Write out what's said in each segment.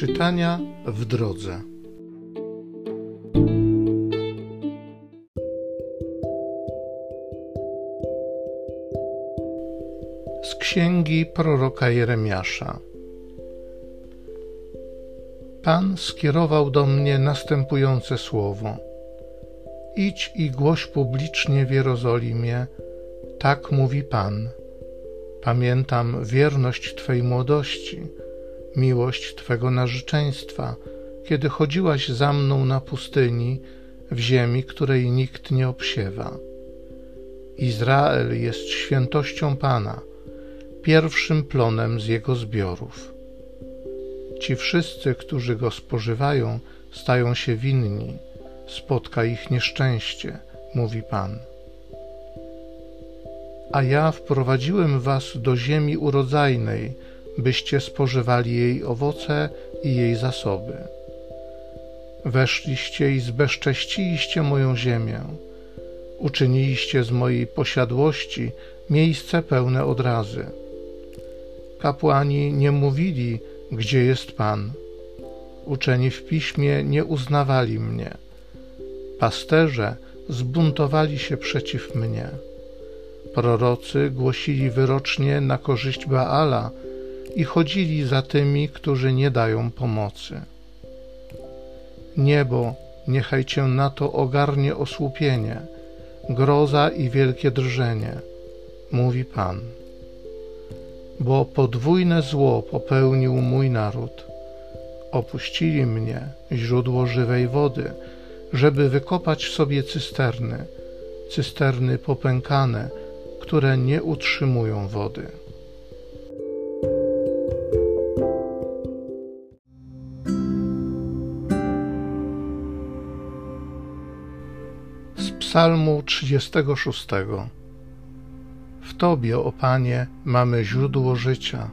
Czytania w drodze. Z księgi proroka Jeremiasza. Pan skierował do mnie następujące słowo: Idź i głoś publicznie w Jerozolimie, tak mówi Pan. Pamiętam wierność Twej młodości miłość Twego narzeczeństwa, kiedy chodziłaś za mną na pustyni, w ziemi, której nikt nie obsiewa. Izrael jest świętością Pana, pierwszym plonem z jego zbiorów. Ci wszyscy, którzy go spożywają, stają się winni, spotka ich nieszczęście, mówi Pan. A ja wprowadziłem was do ziemi urodzajnej, byście spożywali jej owoce i jej zasoby. Weszliście i zbezcześciliście moją ziemię. Uczyniliście z mojej posiadłości miejsce pełne odrazy. Kapłani nie mówili, gdzie jest Pan. Uczeni w piśmie nie uznawali mnie. Pasterze zbuntowali się przeciw mnie. Prorocy głosili wyrocznie na korzyść Baala, i chodzili za tymi, którzy nie dają pomocy. Niebo, niechaj cię na to ogarnie osłupienie, groza i wielkie drżenie, mówi Pan. Bo podwójne zło popełnił mój naród. Opuścili mnie, źródło żywej wody, żeby wykopać sobie cysterny, cysterny popękane, które nie utrzymują wody. Psalmu 36. W Tobie, o Panie, mamy źródło życia.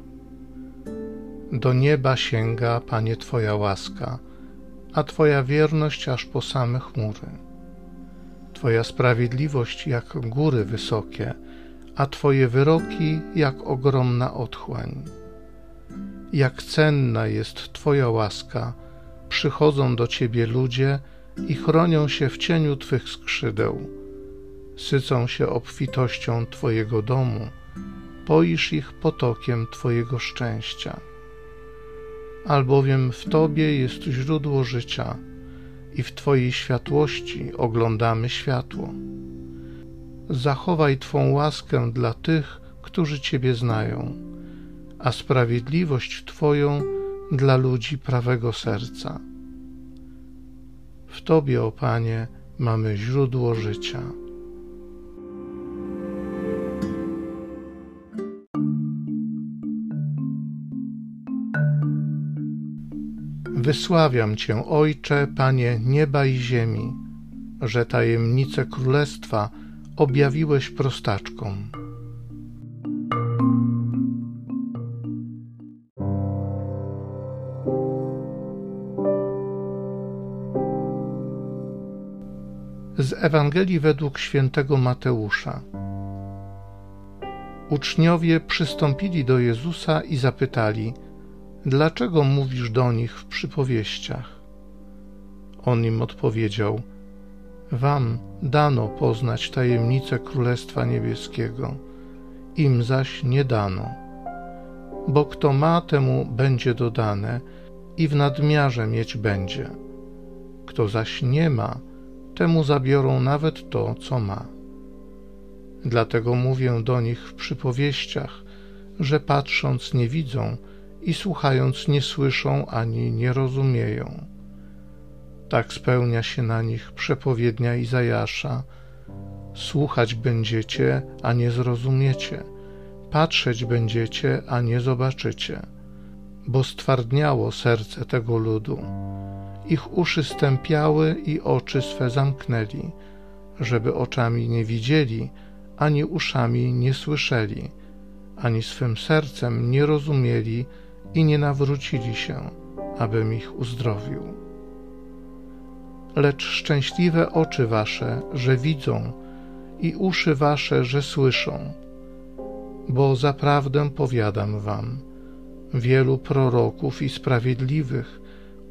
Do nieba sięga, Panie, Twoja łaska, a Twoja wierność aż po same chmury. Twoja sprawiedliwość jak góry wysokie, a Twoje wyroki jak ogromna otchłań. Jak cenna jest Twoja łaska, przychodzą do Ciebie ludzie, i chronią się w cieniu Twych skrzydeł. Sycą się obfitością Twojego domu, poisz ich potokiem Twojego szczęścia. Albowiem w Tobie jest źródło życia i w Twojej światłości oglądamy światło. Zachowaj Twą łaskę dla tych, którzy Ciebie znają, a sprawiedliwość Twoją dla ludzi prawego serca. W Tobie, o Panie, mamy źródło życia. Wysławiam Cię, Ojcze, Panie nieba i ziemi, że tajemnice królestwa objawiłeś prostaczkom. Z Ewangelii według świętego Mateusza. Uczniowie przystąpili do Jezusa i zapytali: Dlaczego mówisz do nich w przypowieściach? On im odpowiedział: Wam dano poznać tajemnicę Królestwa Niebieskiego, im zaś nie dano. Bo kto ma, temu będzie dodane i w nadmiarze mieć będzie. Kto zaś nie ma, temu zabiorą nawet to, co ma. Dlatego mówię do nich w przypowieściach, że patrząc nie widzą i słuchając nie słyszą ani nie rozumieją. Tak spełnia się na nich przepowiednia Izajasza. Słuchać będziecie, a nie zrozumiecie, patrzeć będziecie, a nie zobaczycie, bo stwardniało serce tego ludu ich uszy stępiały i oczy swe zamknęli, żeby oczami nie widzieli, ani uszami nie słyszeli, ani swym sercem nie rozumieli i nie nawrócili się, abym ich uzdrowił. Lecz szczęśliwe oczy wasze, że widzą, i uszy wasze, że słyszą, bo zaprawdę powiadam wam, Wielu proroków i sprawiedliwych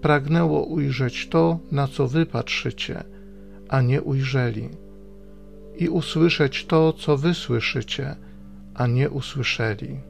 pragnęło ujrzeć to, na co wy patrzycie, a nie ujrzeli, i usłyszeć to, co wy słyszycie, a nie usłyszeli.